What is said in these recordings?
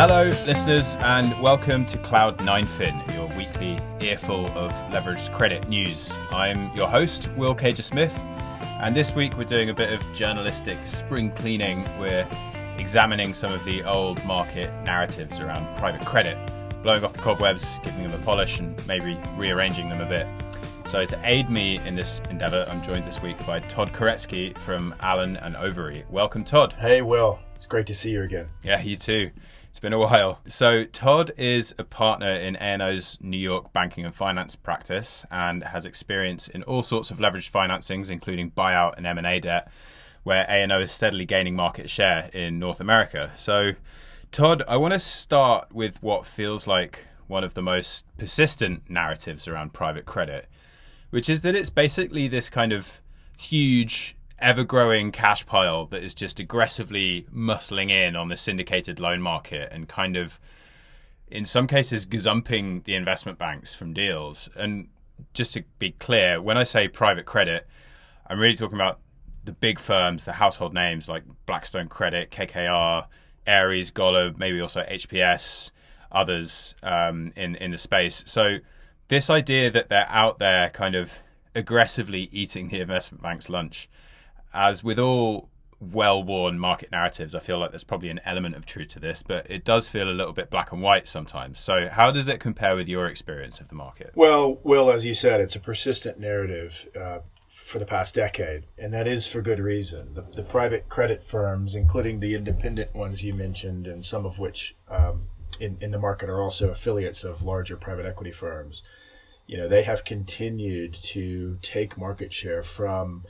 Hello, listeners, and welcome to Cloud 9 Fin, your weekly earful of leveraged credit news. I'm your host, Will Caiger-Smith, and this week we're doing a bit of journalistic spring cleaning. We're examining some of the old market narratives around private credit, blowing off the cobwebs, giving them a polish, and maybe rearranging them a bit. So, to aid me in this endeavor, I'm joined this week by Todd Koretzky from Allen and Overy. Welcome, Todd. Hey, Will. It's great to see you again. Yeah, you too. It's been a while. So Todd is a partner in A&O's New York banking and finance practice and has experience in all sorts of leveraged financings, including buyout and M&A debt, where A&O is steadily gaining market share in North America. So Todd, I want to start with what feels like one of the most persistent narratives around private credit, which is that it's basically this kind of huge ever growing cash pile that is just aggressively muscling in on the syndicated loan market and kind of, in some cases, gazumping the investment banks from deals. And just to be clear, when I say private credit, I'm really talking about the big firms, the household names like Blackstone Credit, KKR, Ares, Golub, maybe also HPS, others um, in in the space. So this idea that they're out there kind of aggressively eating the investment bank's lunch as with all well-worn market narratives, I feel like there's probably an element of truth to this, but it does feel a little bit black and white sometimes. So, how does it compare with your experience of the market? Well, Will, as you said, it's a persistent narrative uh, for the past decade, and that is for good reason. The, the, private credit firms, including the independent ones you mentioned, and some of which um, in, in the market are also affiliates of larger private equity firms, you know, they have continued to take market share from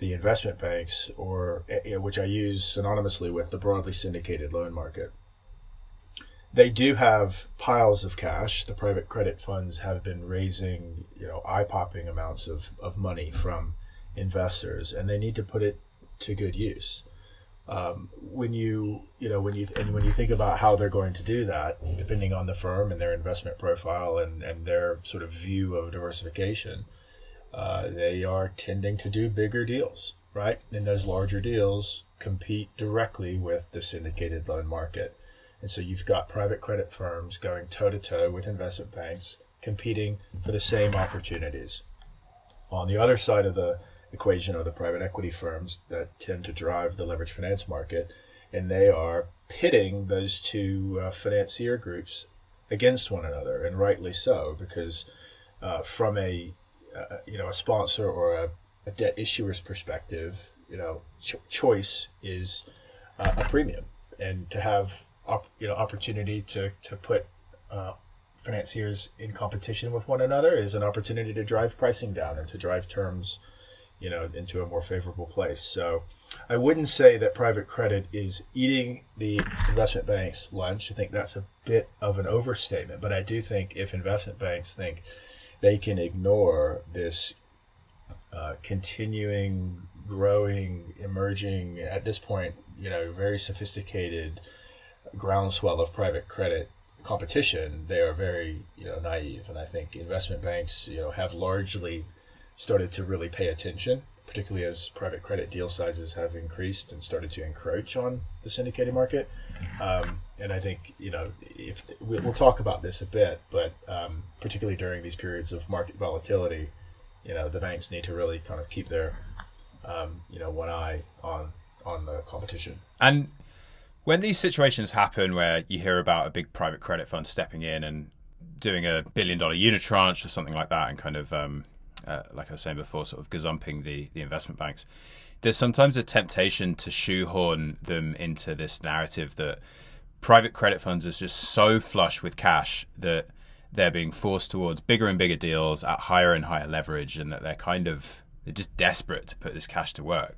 the investment banks, or eh, you know, which I use synonymously with the broadly syndicated loan market. They do have piles of cash. The private credit funds have been raising, you know, eye-popping amounts of, of money from investors, and they need to put it to good use. Um, when you you know when you and when you think about how they're going to do that, depending on the firm and their investment profile and, and their sort of view of diversification, uh, they are tending to do bigger deals, right? And those larger deals compete directly with the syndicated loan market. And so you've got private credit firms going toe to toe with investment banks competing for the same opportunities. On the other side of the equation are the private equity firms that tend to drive the leverage finance market, and they are pitting those two uh, financier groups against one another, and rightly so, because uh, from a uh, you know a sponsor or a, a, debt issuer's perspective, you know, ch- choice is uh, a premium, and to have op- you know opportunity to to put uh, financiers in competition with one another is an opportunity to drive pricing down and to drive terms, you know, into a more favorable place. So. I wouldn't say that private credit is eating the investment bank's lunch. I think that's a bit of an overstatement, but I do think if investment banks think they can ignore this uh, continuing, growing, emerging, at this point, you know, very sophisticated groundswell of private credit competition, they are very, you know, naive. And I think investment banks, you know, have largely started to really pay attention, particularly as private credit deal sizes have increased and started to encroach on the syndicated market. Um, and I think you know if we'll talk about this a bit, but um, particularly during these periods of market volatility, you know the banks need to really kind of keep their um, you know one eye on on the competition. And when these situations happen, where you hear about a big private credit fund stepping in and doing a billion dollar unitranche or something like that, and kind of um, uh, like I was saying before, sort of gazumping the the investment banks. There's sometimes a temptation to shoehorn them into this narrative that private credit funds is just so flush with cash that they're being forced towards bigger and bigger deals at higher and higher leverage, and that they're kind of they're just desperate to put this cash to work.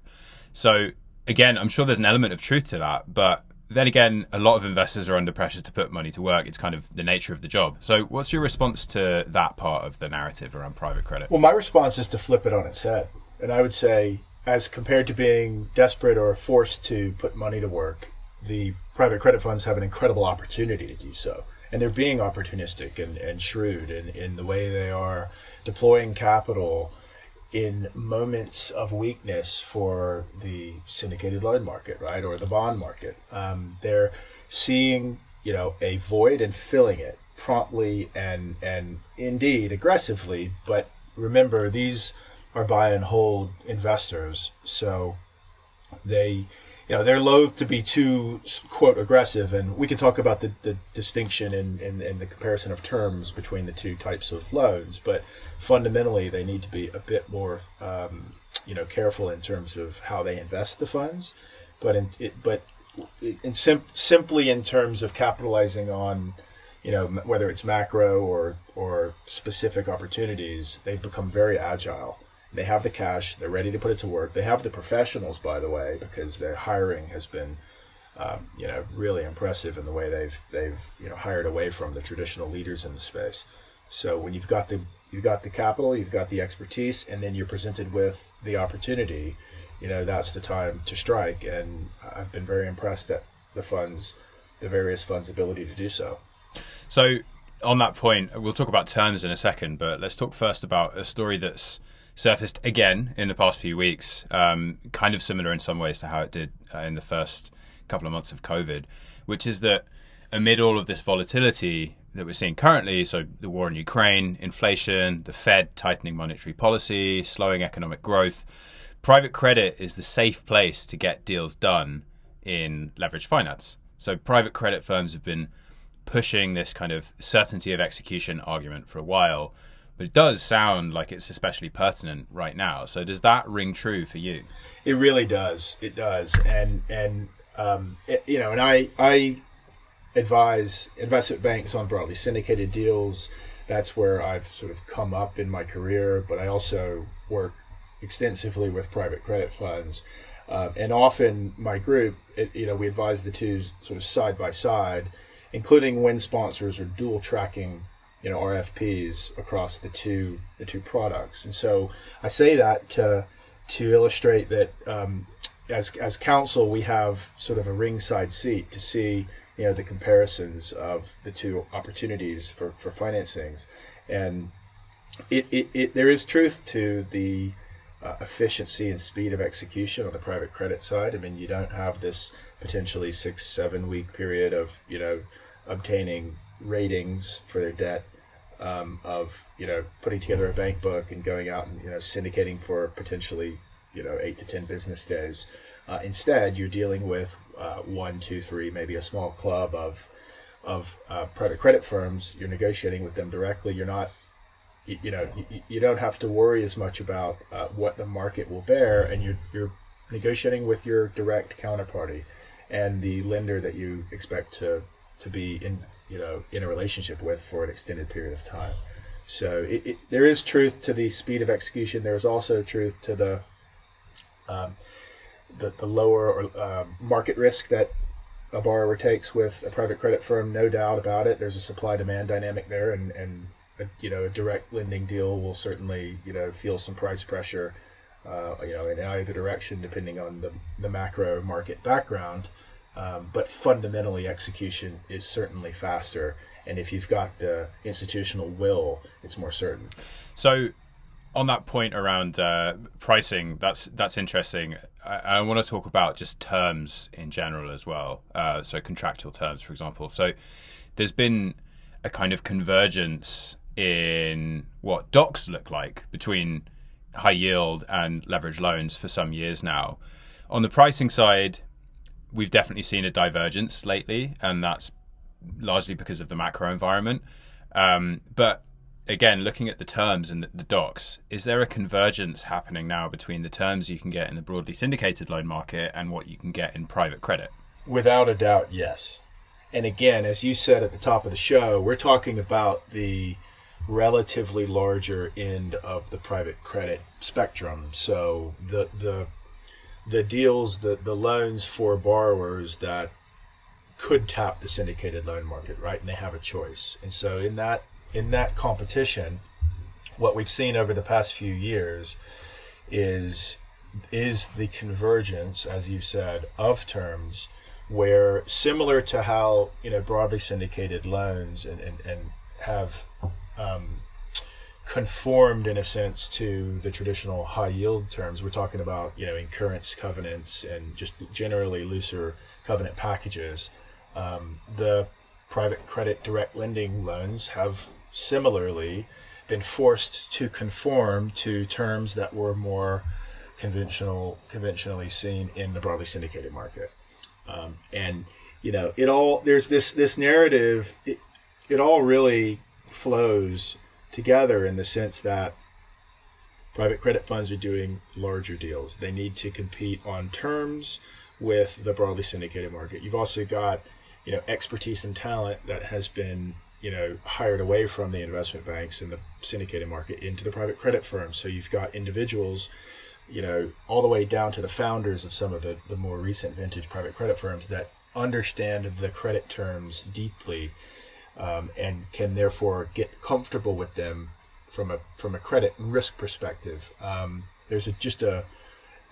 So again, I'm sure there's an element of truth to that, but then again, a lot of investors are under pressure to put money to work. It's kind of the nature of the job. So, what's your response to that part of the narrative around private credit? Well, my response is to flip it on its head. And I would say, as compared to being desperate or forced to put money to work, the private credit funds have an incredible opportunity to do so. And they're being opportunistic and, and shrewd in, in the way they are deploying capital in moments of weakness for the syndicated loan market, right, or the bond market. Um, they're seeing you know, a void and filling it promptly and and indeed aggressively. But remember, these are buy and hold investors, so they you know they're loath to be too quote aggressive and we can talk about the, the distinction and in, the comparison of terms between the two types of loans but fundamentally they need to be a bit more um, you know careful in terms of how they invest the funds. But in it, but in sim- simply in terms of capitalizing on you know whether it's macro or or specific opportunities they've become very agile they have the cash. They're ready to put it to work. They have the professionals, by the way, because their hiring has been, um, you know, really impressive in the way they've they've you know hired away from the traditional leaders in the space. So when you've got the you've got the capital, you've got the expertise, and then you're presented with the opportunity, you know, that's the time to strike. And I've been very impressed at the funds, the various funds' ability to do so. So on that point, we'll talk about terms in a second, but let's talk first about a story that's surfaced again in the past few weeks, um, kind of similar in some ways to how it did uh, in the first couple of months of COVID, which is that amid all of this volatility that we're seeing currently, so the war in Ukraine, inflation, the Fed tightening monetary policy, slowing economic growth, private credit is the safe place to get deals done in leveraged finance. So private credit firms have been pushing this kind of certainty of execution argument for a while but it does sound like it's especially pertinent right now. So does that ring true for you? It really does. It does, and and um, it, you know, and I I advise investment banks on broadly syndicated deals. That's where I've sort of come up in my career, but I also work extensively with private credit funds. Uh, and often my group, it, you know, we advise the two sort of side by side, including when sponsors are dual tracking you know RFPs across the two the two products. And so I say that to to illustrate that um, as as counsel we have sort of a ringside seat to see you know the comparisons of the two opportunities for for financings, and it, it, it there is truth to the uh, efficiency and speed of execution on the private credit side. I mean, you don't have this potentially six seven week period of you know obtaining ratings for their debt um, of you know putting together a bank book and going out and you know syndicating for potentially you know eight to ten business days. Uh, instead, you're dealing with uh, one, two, three, maybe a small club of of uh, private credit firms. You're negotiating with them directly. You're not you, you know you, you, don't have to worry as much about uh, what the market will bear, and you're you're negotiating with your direct counterparty and the lender that you expect to to be in you know in a relationship with for an extended period of time. So it, it, there is truth to the speed of execution. There is also truth to the um, the, the lower or, uh, market risk that a borrower takes with a private credit firm. No doubt about it. There's a supply demand dynamic there, and and a, you know a direct lending deal will certainly you know feel some price pressure. Uh, you know, in either direction, depending on the, the macro market background. Um, but fundamentally, execution is certainly faster. And if you've got the institutional will, it's more certain. So, on that point around uh, pricing, that's that's interesting. I, I, want to talk about just terms in general as well. Uh, so, contractual terms, for example. So, there's been a kind of convergence in what docs look like between high yield and leverage loans for some years now. On the pricing side, we've definitely seen a divergence lately, and that's largely because of the macro environment. Um, but again, looking at the terms and the, the docs, is there a convergence happening now between the terms you can get in the broadly syndicated loan market and what you can get in private credit? Without a doubt, yes. And again, as you said at the top of the show, we're talking about the relatively larger end of the private credit spectrum. So the the the deals, the, the loans for borrowers that could tap the syndicated loan market, right? And they have a choice. And so in that in that competition, what we've seen over the past few years is is the convergence, as you said, of terms where similar to how you know broadly syndicated loans and, and, and have um, conformed in a sense to the traditional high yield terms. We're talking about you know incurrence covenants and just generally looser covenant packages. Um, the private credit direct lending loans have similarly been forced to conform to terms that were more conventional, conventionally seen in the broadly syndicated market. Um, and you know, it all there's this this narrative. It, it all really flows together in the sense that private credit funds are doing larger deals. They need to compete on terms with the broadly syndicated market. You've also got, you know, expertise and talent that has been, you know, hired away from the investment banks and the syndicated market into the private credit firms. So you've got individuals, you know, all the way down to the founders of some of the, the more recent vintage private credit firms that understand the credit terms deeply um, and can therefore get comfortable with them from a from a credit and risk perspective. Um, there's a, just a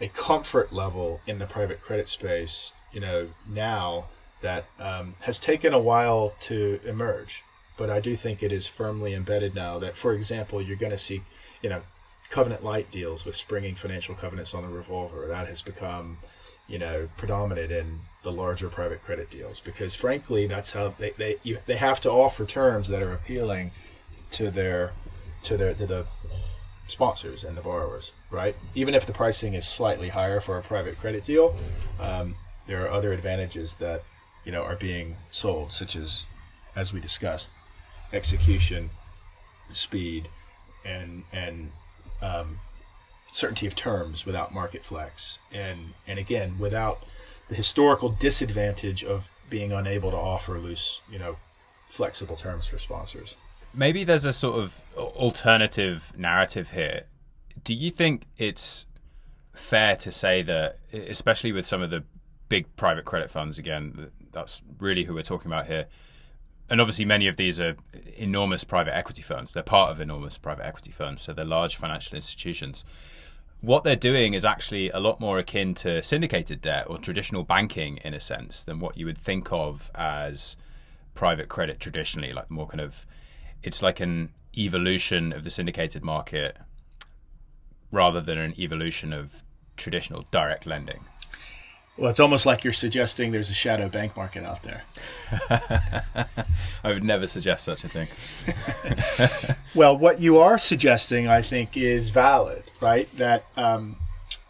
a comfort level in the private credit space, you know, now that um, has taken a while to emerge. But I do think it is firmly embedded now that, for example, you're going to see, you know, covenant light deals with springing financial covenants on the revolver. That has become, you know, predominant in the larger private credit deals because, frankly, that's how they they you, they have to offer terms that are appealing to their to their to the sponsors and the borrowers, right? Even if the pricing is slightly higher for a private credit deal, um, there are other advantages that you know are being sold, such as, as we discussed, execution, speed, and and um, certainty of terms without market flex, and and again without the historical disadvantage of being unable to offer loose, you know, flexible terms for sponsors maybe there's a sort of alternative narrative here. Do you think it's fair to say that, especially with some of the big private credit funds, again, that's really who we're talking about here. And obviously, many of these are enormous private equity firms. They're part of enormous private equity firms, so they're large financial institutions. What they're doing is actually a lot more akin to syndicated debt or traditional banking in a sense than what you would think of as private credit traditionally, like more kind of it's like an evolution of the syndicated market rather than an evolution of traditional direct lending. Well, it's almost like you're suggesting there's a shadow bank market out there. I would never suggest such a thing. well, what you are suggesting, I think, is valid, right? That um,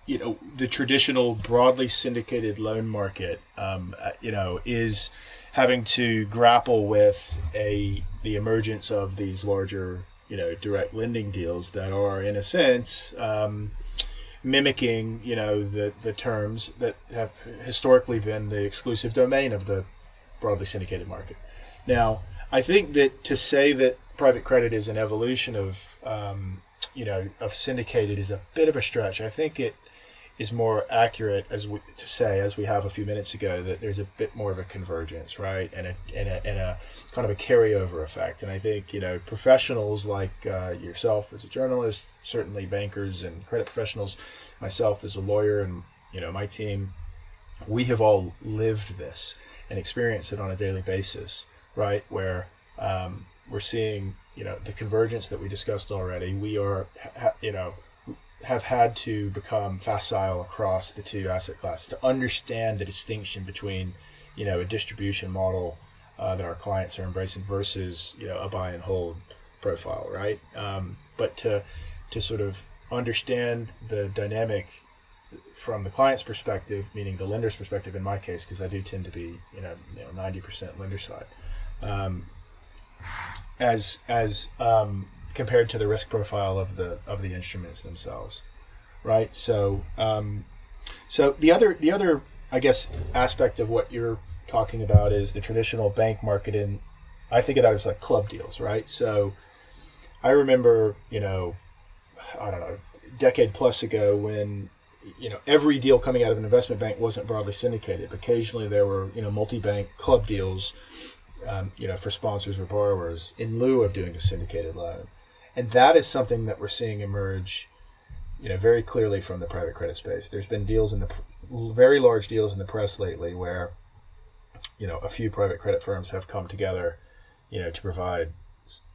you know the traditional broadly syndicated loan market, um, uh, you know, is having to grapple with a the emergence of these larger, you know, direct lending deals that are, in a sense, um, mimicking, you know, the the terms that have historically been the exclusive domain of the broadly syndicated market. Now, I think that to say that private credit is an evolution of, um, you know, of syndicated is a bit of a stretch. I think it is more accurate as we to say as we have a few minutes ago that there's a bit more of a convergence right? And a and a, and a kind of a carryover effect. And i think you know professionals like uh, yourself as a journalist certainly bankers and credit professionals myself as a lawyer and you know my team we have all lived this and experienced it on a daily basis right? Where um, we're seeing you know the convergence that we discussed already we are you know have had to become facile across the two asset classes to understand the distinction between, you know, a distribution model uh, that our clients are embracing versus, you know, a buy and hold profile, right? Um, but to to sort of understand the dynamic from the client's perspective, meaning the lender's perspective in my case, because I do tend to be, you know, you know, ninety percent lender side. Um, as as um, compared to the risk profile of the of the instruments themselves, right? So, um, so the other the other I guess aspect of what you're talking about is the traditional bank market, and I think of that as like club deals, right? So, I remember, you know, I don't know, decade plus ago when you know every deal coming out of an investment bank wasn't broadly syndicated. Occasionally, there were you know multi-bank club deals, um, you know, for sponsors or borrowers in lieu of doing a syndicated loan. And that is something that we're seeing emerge you know very clearly from the private credit space. There's been deals in the very large deals in the press lately where you know a few private credit firms have come together you know to provide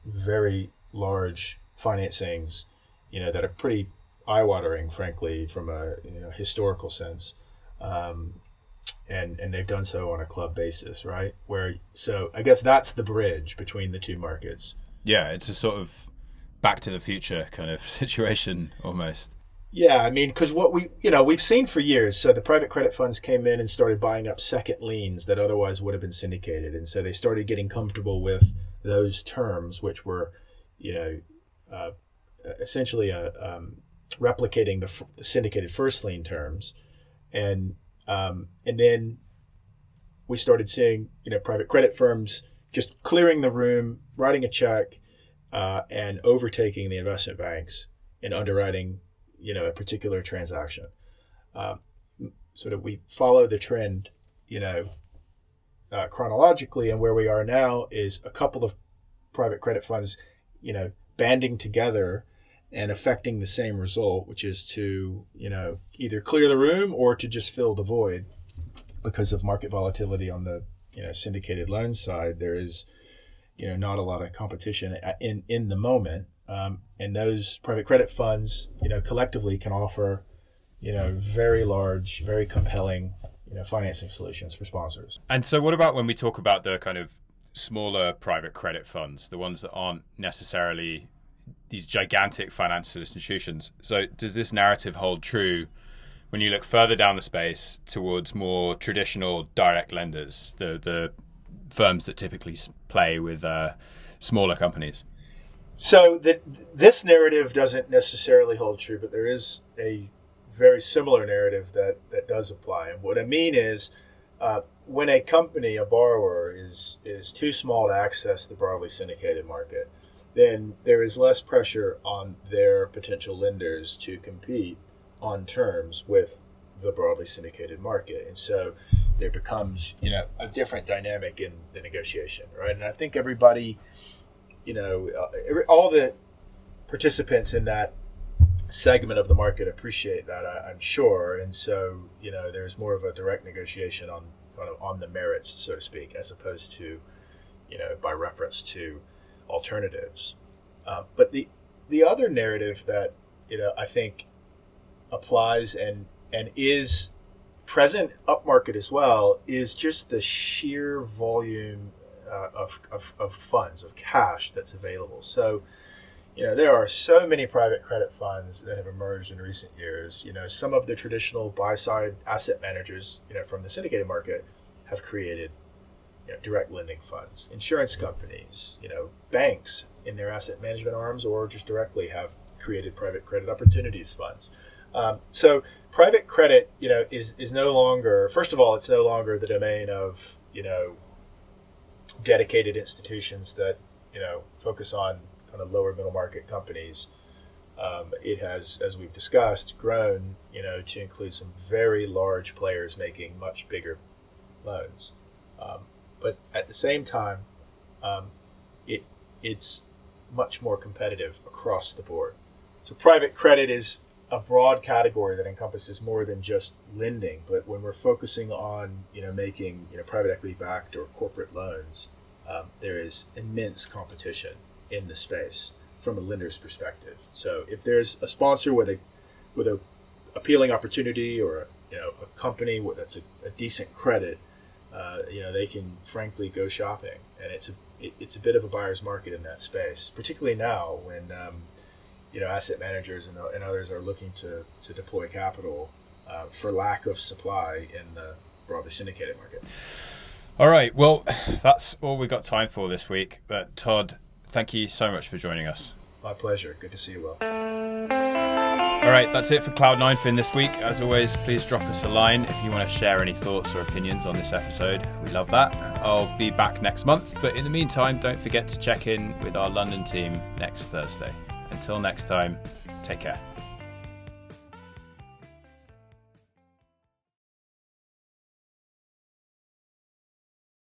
very large financings you know that are pretty eye-watering frankly from a you know, historical sense. Um, and and they've done so on a club basis, right? Where so I guess that's the bridge between the two markets. Yeah, it's a sort of back to the future kind of situation almost. Yeah, I mean, because what we, you know, we've seen for years. So the private credit funds came in and started buying up second liens that otherwise would have been syndicated, and so they started getting comfortable with those terms, which were, you know, uh, essentially uh, um, replicating the, the, syndicated first lien terms, and um, and then we started seeing, you know, private credit firms just clearing the room, writing a check, uh, and overtaking the investment banks in underwriting you know a particular transaction. Um, sort of we follow the trend, you know, uh, chronologically, and where we are now is a couple of private credit funds, you know, banding together and affecting the same result, which is to you know either clear the room or to just fill the void because of market volatility on the you know syndicated loan side. There is you know not a lot of competition in in the moment um, and those private credit funds, you know, collectively can offer, you know, very large, very compelling, you know, financing solutions for sponsors. And so, what about when we talk about the kind of smaller private credit funds, the ones that aren't necessarily these gigantic financial institutions? So, does this narrative hold true? When you look further down the space towards more traditional direct lenders, the the firms that typically play with uh, smaller companies. So that this narrative doesn't necessarily hold true, but there is a very similar narrative that that does apply. And what I mean is, uh, when a company, a borrower, is is too small to access the broadly syndicated market, then there is less pressure on their potential lenders to compete on terms with the broadly syndicated market, and so there becomes you know a different dynamic in the negotiation, right? And I think everybody you know, uh, all the participants in that segment of the market appreciate that, I, am sure. And so, you know, there's more of a direct negotiation on kind of on the merits, so to speak, as opposed to, you know, by reference to alternatives. Uh, but the the other narrative that you know I think applies and and is present upmarket as well is just the sheer volume uh, of, of, of funds, of cash that's available. So, you know, there are so many private credit funds that have emerged in recent years. You know, some of the traditional buy side asset managers, you know, from the syndicated market have created you know, direct lending funds. Insurance companies, you know, banks in their asset management arms or just directly have created private credit opportunities funds. Um, so private credit, you know, is, is no longer, first of all, it's no longer the domain of, you know, dedicated institutions that you know focus on kind of lower middle market companies. Um, it has, as we've discussed, grown you know to include some very large players making much bigger loans. Um, but at the same time, um, it it's much more competitive across the board. So private credit is a broad category that encompasses more than just lending. But when we're focusing on you know making you know private equity backed or corporate loans, um, there is immense competition in the space from a lender's perspective. So if there's a sponsor with a with a appealing opportunity or a, you know a company that's a, a decent credit, uh, you know they can frankly go shopping, and it's a it, it's a bit of a buyer's market in that space, particularly now when um, you know asset managers and, and others are looking to to deploy capital uh, for lack of supply in the broadly syndicated market. All right. Well, that's all we've got time for this week. But Todd, thank you so much for joining us. My pleasure. Good to see you, Will. All right, that's it for Cloud9 Fin this week. As always, please drop us a line if you want to share any thoughts or opinions on this episode. We love that. I'll be back next month, but in the meantime, don't forget to check in with our London team next Thursday. Until next time, take care.